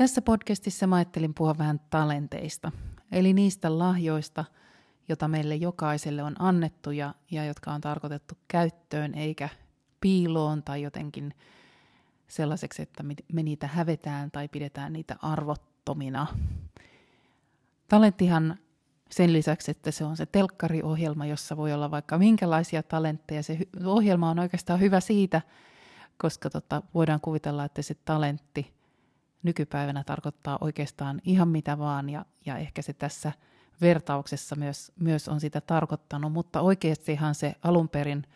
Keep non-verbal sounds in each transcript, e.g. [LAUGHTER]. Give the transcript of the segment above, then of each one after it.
Tässä podcastissa mä ajattelin puhua vähän talenteista, eli niistä lahjoista, jota meille jokaiselle on annettu ja, ja jotka on tarkoitettu käyttöön eikä piiloon tai jotenkin sellaiseksi, että me niitä hävetään tai pidetään niitä arvottomina. Talenttihan sen lisäksi, että se on se telkkariohjelma, jossa voi olla vaikka minkälaisia talentteja. Se ohjelma on oikeastaan hyvä siitä, koska tota, voidaan kuvitella, että se talentti nykypäivänä tarkoittaa oikeastaan ihan mitä vaan, ja, ja ehkä se tässä vertauksessa myös, myös on sitä tarkoittanut, mutta oikeastihan se alun perin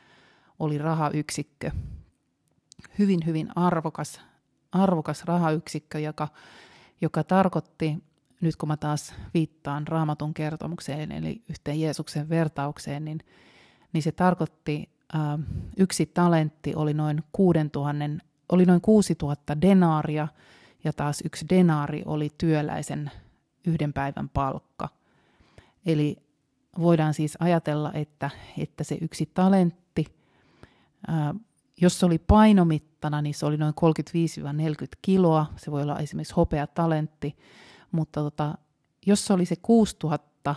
oli rahayksikkö. Hyvin, hyvin arvokas, arvokas rahayksikkö, joka, joka tarkoitti nyt kun mä taas viittaan raamatun kertomukseen, eli yhteen Jeesuksen vertaukseen, niin, niin se tarkoitti, ää, yksi talentti oli noin, 6000, oli noin 6000 denaaria, ja taas yksi denaari oli työläisen yhden päivän palkka. Eli voidaan siis ajatella, että, että se yksi talentti, ää, jos se oli painomittana, niin se oli noin 35-40 kiloa. Se voi olla esimerkiksi hopea talentti, mutta tota, jos se oli se 6000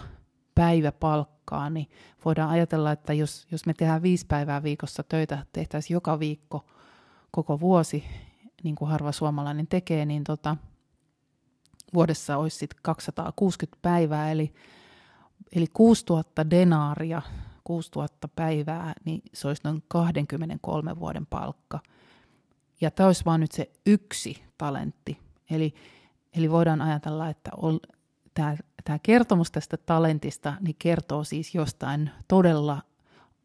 päiväpalkkaa, niin voidaan ajatella, että jos, jos me tehdään viisi päivää viikossa töitä, tehtäisiin joka viikko koko vuosi, niin kuin harva suomalainen tekee, niin tota, vuodessa olisi sitten 260 päivää, eli, eli 6000 denaaria, 6000 päivää, niin se olisi noin 23 vuoden palkka. Ja tämä olisi vain nyt se yksi talentti. Eli Eli voidaan ajatella, että tämä kertomus tästä talentista niin kertoo siis jostain todella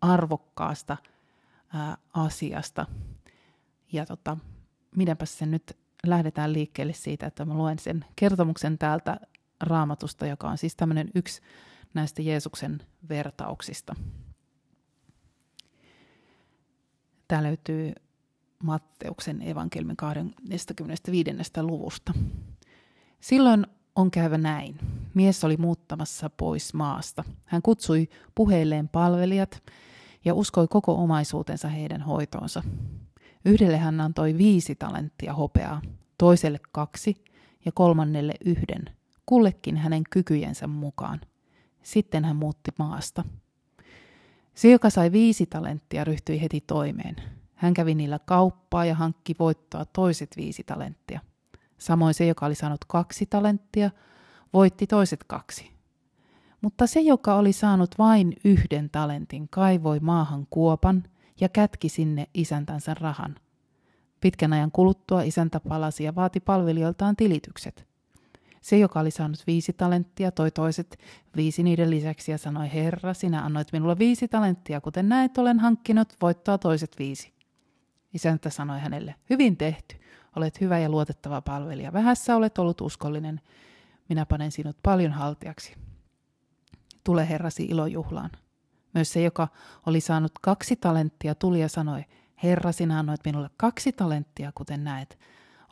arvokkaasta ää, asiasta. Ja tota, minäpä sen nyt lähdetään liikkeelle siitä, että mä luen sen kertomuksen täältä raamatusta, joka on siis tämmöinen yksi näistä Jeesuksen vertauksista. Tämä löytyy Matteuksen evankelmin 25. luvusta. Silloin on käyvä näin. Mies oli muuttamassa pois maasta. Hän kutsui puheilleen palvelijat ja uskoi koko omaisuutensa heidän hoitoonsa. Yhdelle hän antoi viisi talenttia hopeaa, toiselle kaksi ja kolmannelle yhden, kullekin hänen kykyjensä mukaan. Sitten hän muutti maasta. Se, joka sai viisi talenttia, ryhtyi heti toimeen. Hän kävi niillä kauppaa ja hankki voittoa toiset viisi talenttia – Samoin se, joka oli saanut kaksi talenttia, voitti toiset kaksi. Mutta se, joka oli saanut vain yhden talentin, kaivoi maahan kuopan ja kätki sinne isäntänsä rahan. Pitkän ajan kuluttua isäntä palasi ja vaati palvelijoiltaan tilitykset. Se, joka oli saanut viisi talenttia, toi toiset viisi niiden lisäksi ja sanoi, Herra, sinä annoit minulle viisi talenttia, kuten näet, olen hankkinut voittoa toiset viisi. Isäntä sanoi hänelle, hyvin tehty, Olet hyvä ja luotettava palvelija. Vähässä olet ollut uskollinen. Minä panen sinut paljon haltiaksi. Tule herrasi ilojuhlaan. Myös se, joka oli saanut kaksi talenttia, tuli ja sanoi, Herra, sinä annoit minulle kaksi talenttia, kuten näet.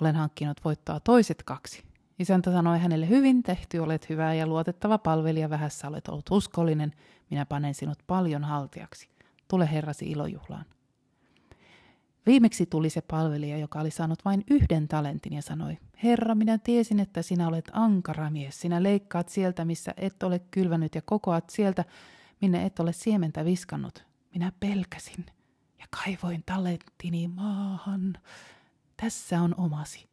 Olen hankkinut voittoa toiset kaksi. Isäntä sanoi hänelle, hyvin tehty, olet hyvä ja luotettava palvelija, vähässä olet ollut uskollinen, minä panen sinut paljon haltiaksi. Tule herrasi ilojuhlaan. Viimeksi tuli se palvelija, joka oli saanut vain yhden talentin ja sanoi, Herra, minä tiesin, että sinä olet ankara mies. Sinä leikkaat sieltä, missä et ole kylvänyt ja kokoat sieltä, minne et ole siementä viskannut. Minä pelkäsin ja kaivoin talenttini maahan. Tässä on omasi.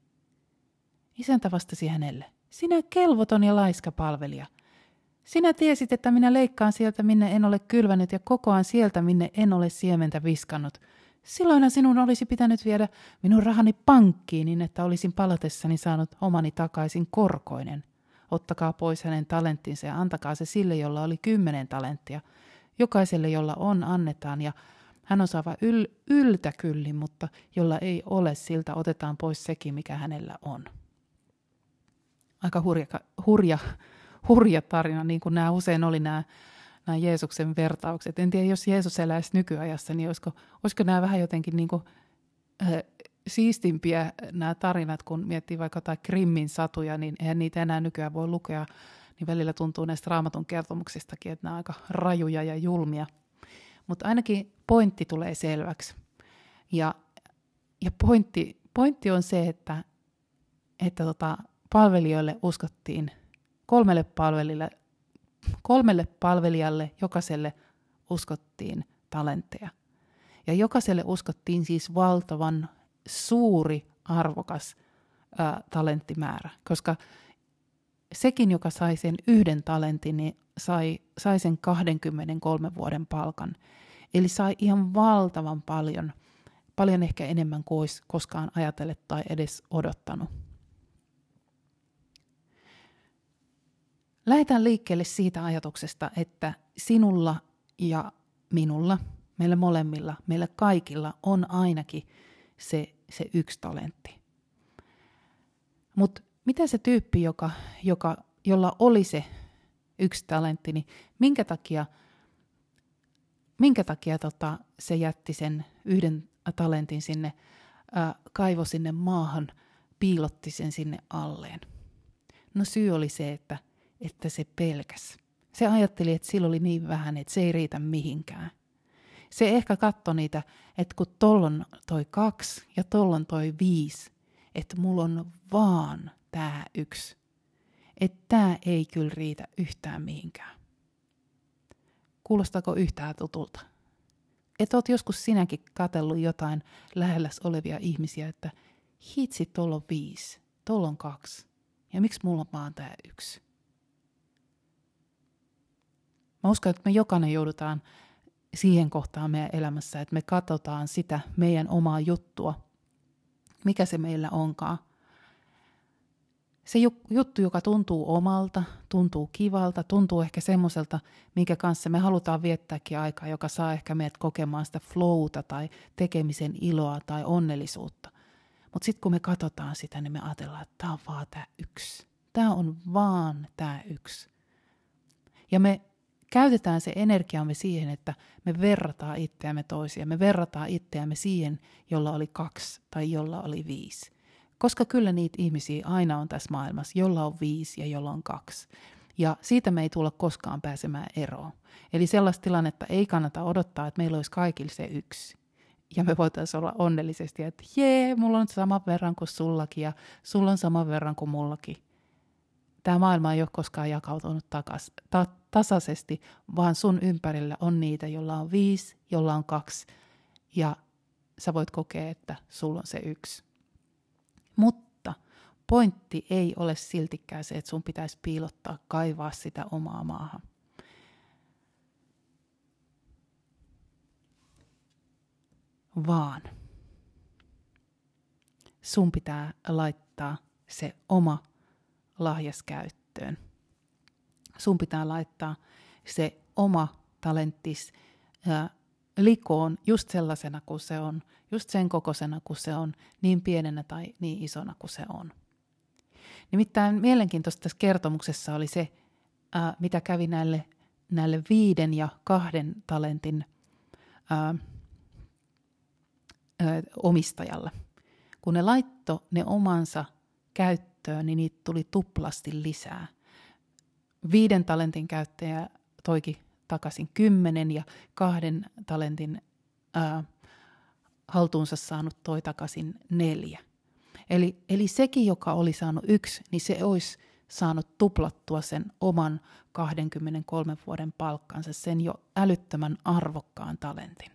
Isäntä vastasi hänelle, sinä kelvoton ja laiska palvelija. Sinä tiesit, että minä leikkaan sieltä, minne en ole kylvänyt ja kokoan sieltä, minne en ole siementä viskannut – Silloinhan sinun olisi pitänyt viedä minun rahani pankkiin niin, että olisin palatessani saanut omani takaisin korkoinen. Ottakaa pois hänen talenttinsa ja antakaa se sille, jolla oli kymmenen talenttia. Jokaiselle, jolla on, annetaan ja Hän osaava yl, yltä kyllin, mutta jolla ei ole, siltä otetaan pois sekin, mikä hänellä on. Aika hurja, hurja, hurja tarina, niin kuin nämä usein oli nämä, nämä Jeesuksen vertaukset. En tiedä, jos Jeesus eläisi nykyajassa, niin olisiko, olisiko nämä vähän jotenkin niin kuin, äh, siistimpiä nämä tarinat, kun miettii vaikka jotain Krimmin satuja, niin eihän niitä enää nykyään voi lukea, niin välillä tuntuu näistä raamatun kertomuksistakin, että nämä on aika rajuja ja julmia. Mutta ainakin pointti tulee selväksi. Ja, ja pointti, pointti on se, että, että tota, palvelijoille uskottiin, kolmelle palvelijalle, kolmelle palvelijalle jokaiselle uskottiin talentteja. Ja jokaiselle uskottiin siis valtavan suuri, arvokas ää, talenttimäärä, koska sekin, joka sai sen yhden talentin, niin sai, sai sen 23 vuoden palkan. Eli sai ihan valtavan paljon, paljon ehkä enemmän kuin olisi koskaan ajatellut tai edes odottanut. Lähdetään liikkeelle siitä ajatuksesta, että sinulla ja minulla, meillä molemmilla, meillä kaikilla on ainakin se, se yksi talentti. Mutta mitä se tyyppi, joka, joka, jolla oli se yksi talentti, niin minkä takia, minkä takia tota, se jätti sen yhden talentin sinne, ää, kaivo sinne maahan, piilotti sen sinne alleen? No syy oli se, että, että se pelkäs. Se ajatteli, että sillä oli niin vähän, että se ei riitä mihinkään. Se ehkä katsoi niitä, että kun tollon toi kaksi ja tollon toi viisi, että mulla on vaan tämä yksi. Että tämä ei kyllä riitä yhtään mihinkään. Kuulostaako yhtään tutulta? Että oot joskus sinäkin katellut jotain lähelläs olevia ihmisiä, että hitsi, tuolla on viisi, tuolla on kaksi. Ja miksi mulla on vaan tämä yksi? Mä uskon, että me jokainen joudutaan siihen kohtaan meidän elämässä, että me katsotaan sitä meidän omaa juttua, mikä se meillä onkaan. Se juttu, joka tuntuu omalta, tuntuu kivalta, tuntuu ehkä semmoiselta, minkä kanssa me halutaan viettääkin aikaa, joka saa ehkä meidät kokemaan sitä flowta tai tekemisen iloa tai onnellisuutta. Mutta sitten kun me katsotaan sitä, niin me ajatellaan, että tämä on vaan tämä yksi. Tämä on vaan tämä yksi. Ja me käytetään se energiamme siihen, että me verrataan itseämme toisiaan. Me verrataan itseämme siihen, jolla oli kaksi tai jolla oli viisi. Koska kyllä niitä ihmisiä aina on tässä maailmassa, jolla on viisi ja jolla on kaksi. Ja siitä me ei tulla koskaan pääsemään eroon. Eli sellaista tilannetta ei kannata odottaa, että meillä olisi kaikille se yksi. Ja me voitaisiin olla onnellisesti, että jee, mulla on sama verran kuin sullakin ja sulla on sama verran kuin mullakin tämä maailma ei ole koskaan jakautunut takas, ta, tasaisesti, vaan sun ympärillä on niitä, jolla on viisi, jolla on kaksi, ja sä voit kokea, että sulla on se yksi. Mutta pointti ei ole siltikään se, että sun pitäisi piilottaa, kaivaa sitä omaa maahan. Vaan sun pitää laittaa se oma lahjas käyttöön. Sun pitää laittaa se oma talenttis likoon just sellaisena kuin se on, just sen kokoisena kuin se on, niin pienenä tai niin isona kuin se on. Nimittäin mielenkiintoista tässä kertomuksessa oli se, ää, mitä kävi näille, näille viiden ja kahden talentin ää, ää, omistajalle. Kun ne laitto ne omansa käyttöön, niin niitä tuli tuplasti lisää. Viiden talentin käyttäjä toiki takaisin kymmenen ja kahden talentin ää, haltuunsa saanut toi takaisin neljä. Eli, eli sekin, joka oli saanut yksi, niin se olisi saanut tuplattua sen oman 23 vuoden palkkansa, sen jo älyttömän arvokkaan talentin.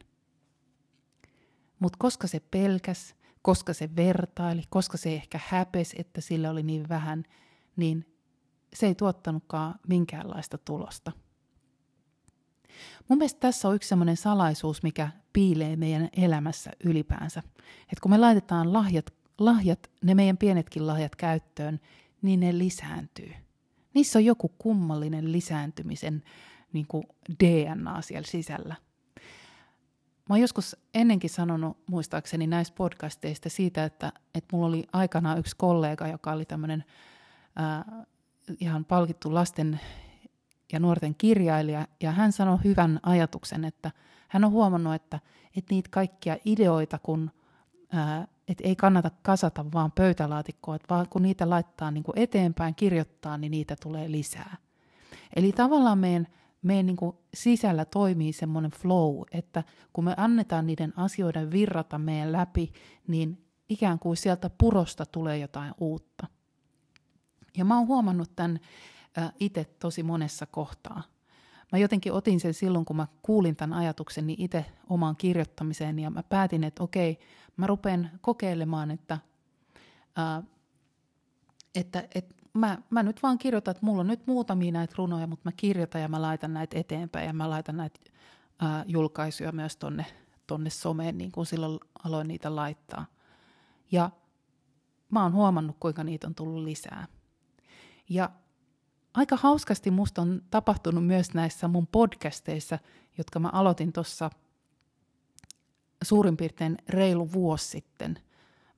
Mutta koska se pelkäs, koska se vertaili, koska se ehkä häpesi, että sillä oli niin vähän, niin se ei tuottanutkaan minkäänlaista tulosta. Mun mielestä tässä on yksi sellainen salaisuus, mikä piilee meidän elämässä ylipäänsä. Että kun me laitetaan lahjat, lahjat, ne meidän pienetkin lahjat käyttöön, niin ne lisääntyy. Niissä on joku kummallinen lisääntymisen niin kuin DNA siellä sisällä. Mä oon joskus ennenkin sanonut muistaakseni näistä podcasteista siitä, että, että mulla oli aikanaan yksi kollega, joka oli tämmöinen ihan palkittu lasten ja nuorten kirjailija, ja hän sanoi hyvän ajatuksen, että hän on huomannut, että, että niitä kaikkia ideoita, kun ää, et ei kannata kasata vaan pöytälaatikkoa, että vaan kun niitä laittaa niin kuin eteenpäin, kirjoittaa, niin niitä tulee lisää. Eli tavallaan meidän, meidän niin kuin sisällä toimii semmoinen flow, että kun me annetaan niiden asioiden virrata meidän läpi, niin ikään kuin sieltä purosta tulee jotain uutta. Ja mä oon huomannut tämän itse tosi monessa kohtaa. Mä jotenkin otin sen silloin, kun mä kuulin tämän ajatuksen niin itse omaan kirjoittamiseen ja mä päätin, että okei, mä rupean kokeilemaan, että, ää, että, että mä, mä nyt vaan kirjoitan, että mulla on nyt muutamia näitä runoja, mutta mä kirjoitan ja mä laitan näitä eteenpäin ja mä laitan näitä ää, julkaisuja myös tonne, tonne someen, niin kuin silloin aloin niitä laittaa. Ja mä oon huomannut, kuinka niitä on tullut lisää. Ja aika hauskasti musta on tapahtunut myös näissä mun podcasteissa, jotka mä aloitin tuossa suurin piirtein reilu vuosi sitten,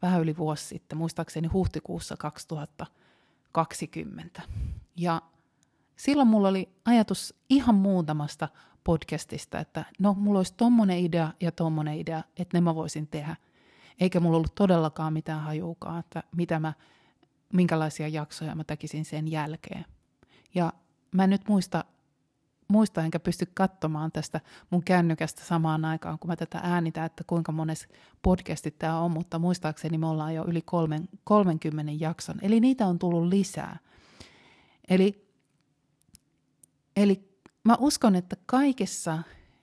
vähän yli vuosi sitten, muistaakseni huhtikuussa 2020. Ja silloin mulla oli ajatus ihan muutamasta podcastista, että no, mulla olisi tommonen idea ja tommonen idea, että ne mä voisin tehdä. Eikä mulla ollut todellakaan mitään hajuukaan, että mitä mä, minkälaisia jaksoja mä tekisin sen jälkeen. Ja mä en nyt muista, muista enkä pysty katsomaan tästä mun kännykästä samaan aikaan, kun mä tätä äänitän, että kuinka mones podcasti tämä on, mutta muistaakseni me ollaan jo yli kolmen, 30 jakson. Eli niitä on tullut lisää. Eli, eli mä uskon, että kaikessa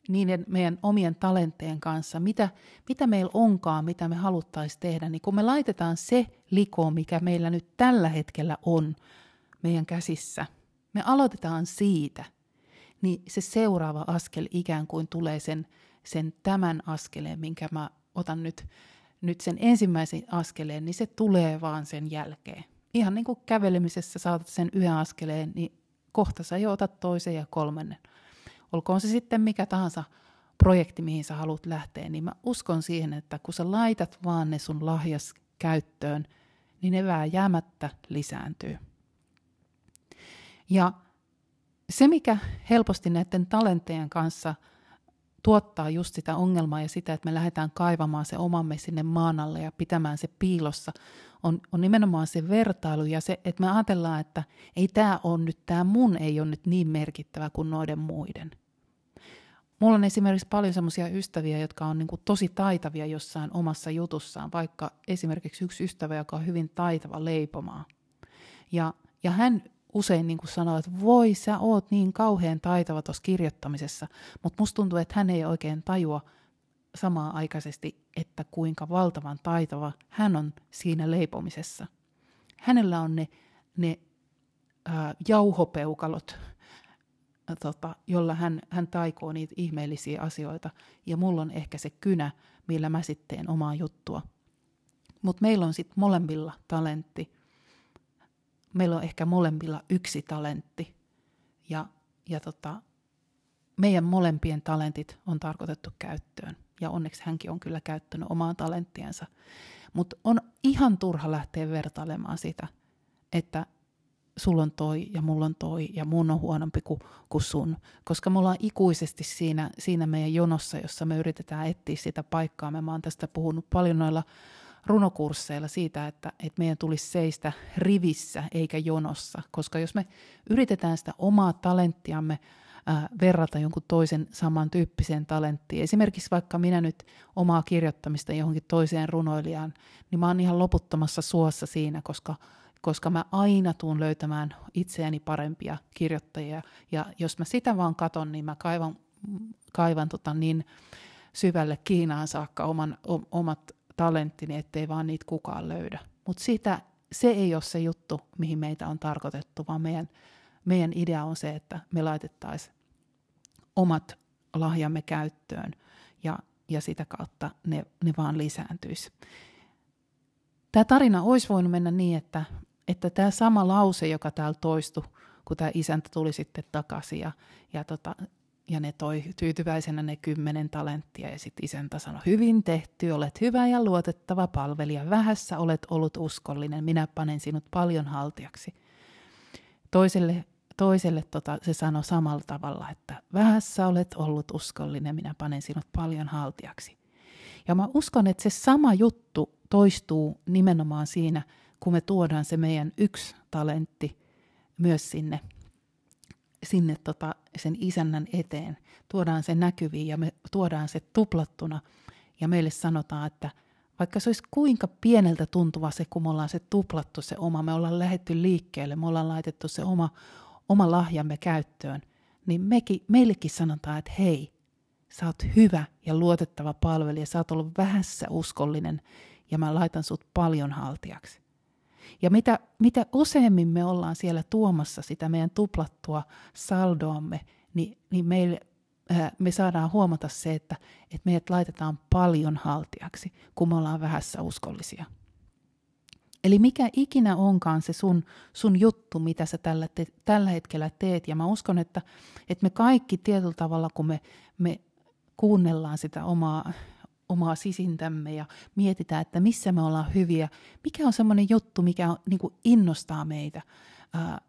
niiden meidän omien talenteen kanssa, mitä, mitä meillä onkaan, mitä me haluttaisiin tehdä, niin kun me laitetaan se liko, mikä meillä nyt tällä hetkellä on meidän käsissä – me aloitetaan siitä, niin se seuraava askel ikään kuin tulee sen, sen tämän askeleen, minkä mä otan nyt, nyt sen ensimmäisen askeleen, niin se tulee vaan sen jälkeen. Ihan niin kuin kävelemisessä saatat sen yhden askeleen, niin kohta sä jo otat toisen ja kolmannen. Olkoon se sitten mikä tahansa projekti, mihin sä haluat lähteä, niin mä uskon siihen, että kun sä laitat vaan ne sun lahjas käyttöön, niin ne vääjäämättä lisääntyy. Ja se, mikä helposti näiden talenttien kanssa tuottaa just sitä ongelmaa ja sitä, että me lähdetään kaivamaan se omamme sinne maan alle ja pitämään se piilossa, on, on nimenomaan se vertailu ja se, että me ajatellaan, että ei tämä on nyt, tämä mun ei ole nyt niin merkittävä kuin noiden muiden. Mulla on esimerkiksi paljon semmoisia ystäviä, jotka on niin tosi taitavia jossain omassa jutussaan, vaikka esimerkiksi yksi ystävä, joka on hyvin taitava leipomaan. Ja, ja hän usein niin kuin sanoo, että voi sä oot niin kauhean taitava tuossa kirjoittamisessa, mutta musta tuntuu, että hän ei oikein tajua samaa aikaisesti, että kuinka valtavan taitava hän on siinä leipomisessa. Hänellä on ne, ne ää, jauhopeukalot, tota, jolla hän, hän taikoo niitä ihmeellisiä asioita, ja mulla on ehkä se kynä, millä mä sitten omaa juttua. Mutta meillä on sitten molemmilla talentti – meillä on ehkä molemmilla yksi talentti ja, ja tota, meidän molempien talentit on tarkoitettu käyttöön. Ja onneksi hänkin on kyllä käyttänyt omaa talenttiensa. Mutta on ihan turha lähteä vertailemaan sitä, että sulla on toi ja mulla on toi ja mun on huonompi kuin, kuin sun. Koska me ollaan ikuisesti siinä, siinä meidän jonossa, jossa me yritetään etsiä sitä paikkaa. Mä oon tästä puhunut paljon noilla runokursseilla siitä, että, että meidän tulisi seistä rivissä eikä jonossa, koska jos me yritetään sitä omaa talenttiamme äh, verrata jonkun toisen samantyyppiseen talenttiin, esimerkiksi vaikka minä nyt omaa kirjoittamista johonkin toiseen runoilijaan, niin mä oon ihan loputtomassa suossa siinä, koska koska mä aina tuun löytämään itseäni parempia kirjoittajia. Ja jos mä sitä vaan katon, niin mä kaivan, kaivan tota niin syvälle Kiinaan saakka oman, o, omat talenttini, ettei vaan niitä kukaan löydä. Mutta sitä, se ei ole se juttu, mihin meitä on tarkoitettu, vaan meidän, meidän idea on se, että me laitettaisiin omat lahjamme käyttöön ja, ja sitä kautta ne, ne vaan lisääntyisi. Tämä tarina olisi voinut mennä niin, että, että tämä sama lause, joka täällä toistui, kun tämä isäntä tuli sitten takaisin ja, ja, tota, ja ne toi tyytyväisenä ne kymmenen talenttia ja sitten isäntä sanoi, hyvin tehty, olet hyvä ja luotettava palvelija, vähässä olet ollut uskollinen, minä panen sinut paljon haltiaksi. Toiselle, toiselle tota, se sanoi samalla tavalla, että vähässä olet ollut uskollinen, minä panen sinut paljon haltiaksi. Ja mä uskon, että se sama juttu toistuu nimenomaan siinä, kun me tuodaan se meidän yksi talentti myös sinne sinne tota, sen isännän eteen, tuodaan se näkyviin ja me tuodaan se tuplattuna ja meille sanotaan, että vaikka se olisi kuinka pieneltä tuntuva se, kun me ollaan se tuplattu se oma, me ollaan lähetty liikkeelle, me ollaan laitettu se oma, oma lahjamme käyttöön, niin mekin, meillekin sanotaan, että hei, sä oot hyvä ja luotettava palvelija, sä oot ollut vähässä uskollinen ja mä laitan sut paljon haltiaksi. Ja mitä, mitä useammin me ollaan siellä tuomassa sitä meidän tuplattua saldoamme, niin, niin meille, ää, me saadaan huomata se, että, että meidät laitetaan paljon haltiaksi, kun me ollaan vähässä uskollisia. Eli mikä ikinä onkaan se sun, sun juttu, mitä sä tällä, te, tällä hetkellä teet. Ja mä uskon, että, että me kaikki tietyllä tavalla, kun me, me kuunnellaan sitä omaa omaa sisintämme ja mietitään, että missä me ollaan hyviä, mikä on semmoinen juttu, mikä on, niin kuin innostaa meitä, ää,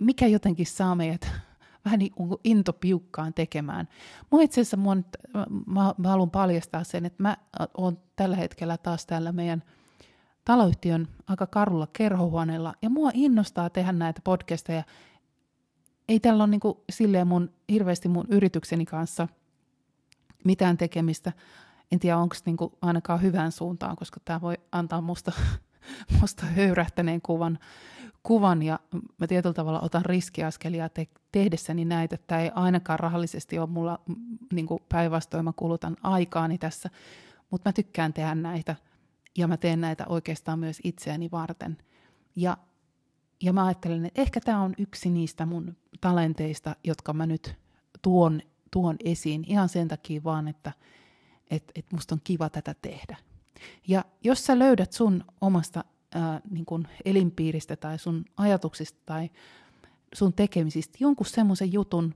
mikä jotenkin saa meidät [LAUGHS] vähän niin kuin intopiukkaan tekemään. Mua itse asiassa mua nyt, mä, mä haluan paljastaa sen, että mä oon tällä hetkellä taas täällä meidän taloyhtiön aika karulla kerhohuoneella, ja mua innostaa tehdä näitä podcasteja. Ei tällä ole niin kuin silleen mun, hirveästi mun yritykseni kanssa – mitään tekemistä. En tiedä, onko niinku ainakaan hyvään suuntaan, koska tämä voi antaa musta, [LAUGHS] musta höyrähtäneen kuvan, kuvan ja mä tietyllä tavalla otan riskiaskelia te- tehdessäni näitä, tämä ei ainakaan rahallisesti ole mulla niinku päinvastoin, mä kulutan aikaani tässä, mutta mä tykkään tehdä näitä ja mä teen näitä oikeastaan myös itseäni varten. Ja, ja mä ajattelen, että ehkä tämä on yksi niistä mun talenteista, jotka mä nyt tuon tuon esiin ihan sen takia vaan, että et, et musta on kiva tätä tehdä. Ja jos sä löydät sun omasta ää, niin kun elinpiiristä tai sun ajatuksista tai sun tekemisistä jonkun semmoisen jutun,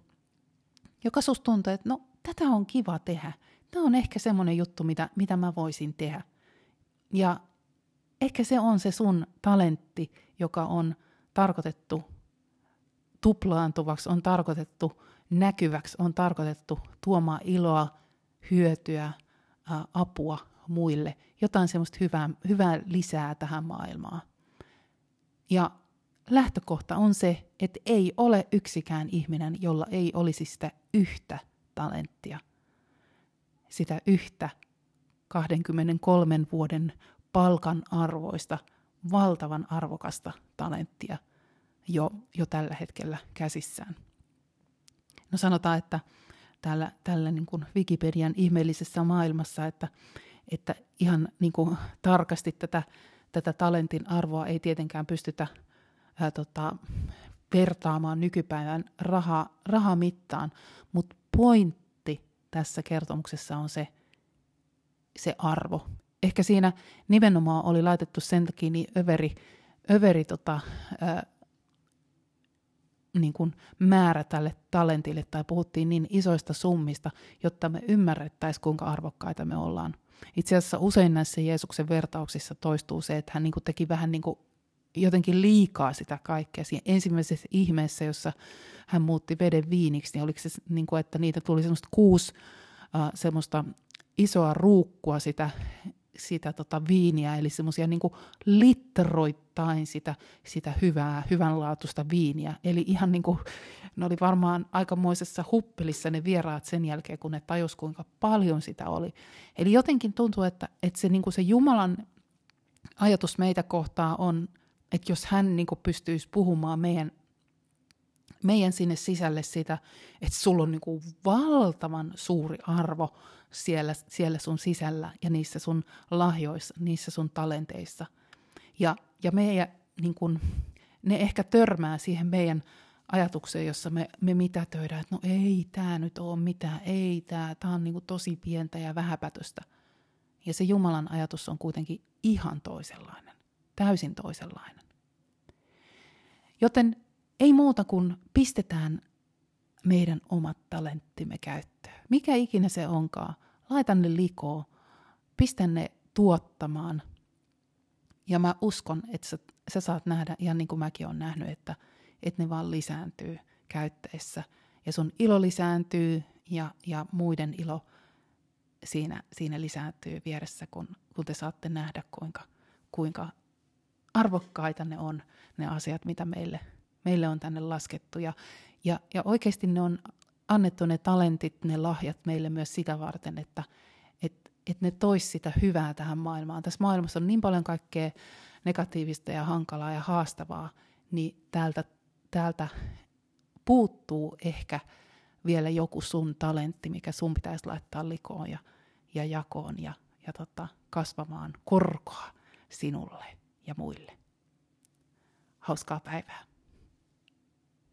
joka susta tuntuu, että no tätä on kiva tehdä. Tämä on ehkä semmoinen juttu, mitä, mitä mä voisin tehdä. Ja ehkä se on se sun talentti, joka on tarkoitettu tuplaantuvaksi, on tarkoitettu näkyväksi on tarkoitettu tuomaan iloa, hyötyä, apua muille, jotain semmoista hyvää, hyvää lisää tähän maailmaan. Ja lähtökohta on se, että ei ole yksikään ihminen, jolla ei olisi sitä yhtä talenttia. Sitä yhtä 23 vuoden palkan arvoista, valtavan arvokasta talenttia jo, jo tällä hetkellä käsissään. No sanotaan, että täällä, tällä niin kuin Wikipedian ihmeellisessä maailmassa, että, että ihan niin kuin tarkasti tätä, tätä talentin arvoa ei tietenkään pystytä ää, tota, vertaamaan nykypäivän raha, rahamittaan, mutta pointti tässä kertomuksessa on se, se arvo. Ehkä siinä nimenomaan oli laitettu sen takia niin överi, överi tota, ää, niin kuin määrä tälle talentille tai puhuttiin niin isoista summista, jotta me ymmärrettäisiin, kuinka arvokkaita me ollaan. Itse asiassa usein näissä Jeesuksen vertauksissa toistuu se, että hän niin kuin teki vähän niin kuin jotenkin liikaa sitä kaikkea. Siinä ensimmäisessä ihmeessä, jossa hän muutti veden viiniksi, niin oliko se niin kuin, että niitä tuli semmoista kuusi uh, semmoista isoa ruukkua sitä sitä tota viiniä, eli semmoisia niin litroittain sitä, sitä hyvää, hyvänlaatuista viiniä. Eli ihan niin kuin, ne oli varmaan aikamoisessa huppelissa ne vieraat sen jälkeen, kun ne tajus kuinka paljon sitä oli. Eli jotenkin tuntuu, että, että se, niin kuin se Jumalan ajatus meitä kohtaa on, että jos hän niin kuin pystyisi puhumaan meidän meidän sinne sisälle sitä, että sulla on niin kuin valtavan suuri arvo siellä, siellä sun sisällä ja niissä sun lahjoissa, niissä sun talenteissa. Ja, ja meidän, niin kuin, ne ehkä törmää siihen meidän ajatukseen, jossa me, me mitätöidään, että no ei tämä nyt ole mitään, ei tämä, tämä on kuin tosi pientä ja vähäpätöstä. Ja se Jumalan ajatus on kuitenkin ihan toisenlainen, täysin toisenlainen. Joten ei muuta kuin pistetään meidän omat talenttimme käyttöön. Mikä ikinä se onkaan. Laita ne likoon, pistä ne tuottamaan. Ja mä uskon, että sä, sä saat nähdä, ihan niin kuin mäkin olen nähnyt, että, että ne vaan lisääntyy käyttäessä. Ja sun ilo lisääntyy ja, ja muiden ilo siinä, siinä lisääntyy vieressä, kun, kun te saatte nähdä, kuinka, kuinka arvokkaita ne on, ne asiat, mitä meille, meille on tänne laskettu. Ja, ja, ja oikeasti ne on annettu ne talentit, ne lahjat meille myös sitä varten, että et, et ne tois sitä hyvää tähän maailmaan. Tässä maailmassa on niin paljon kaikkea negatiivista ja hankalaa ja haastavaa, niin täältä, täältä puuttuu ehkä vielä joku sun talentti, mikä sun pitäisi laittaa likoon ja, ja jakoon ja, ja tota, kasvamaan korkoa sinulle ja muille. Hauskaa päivää.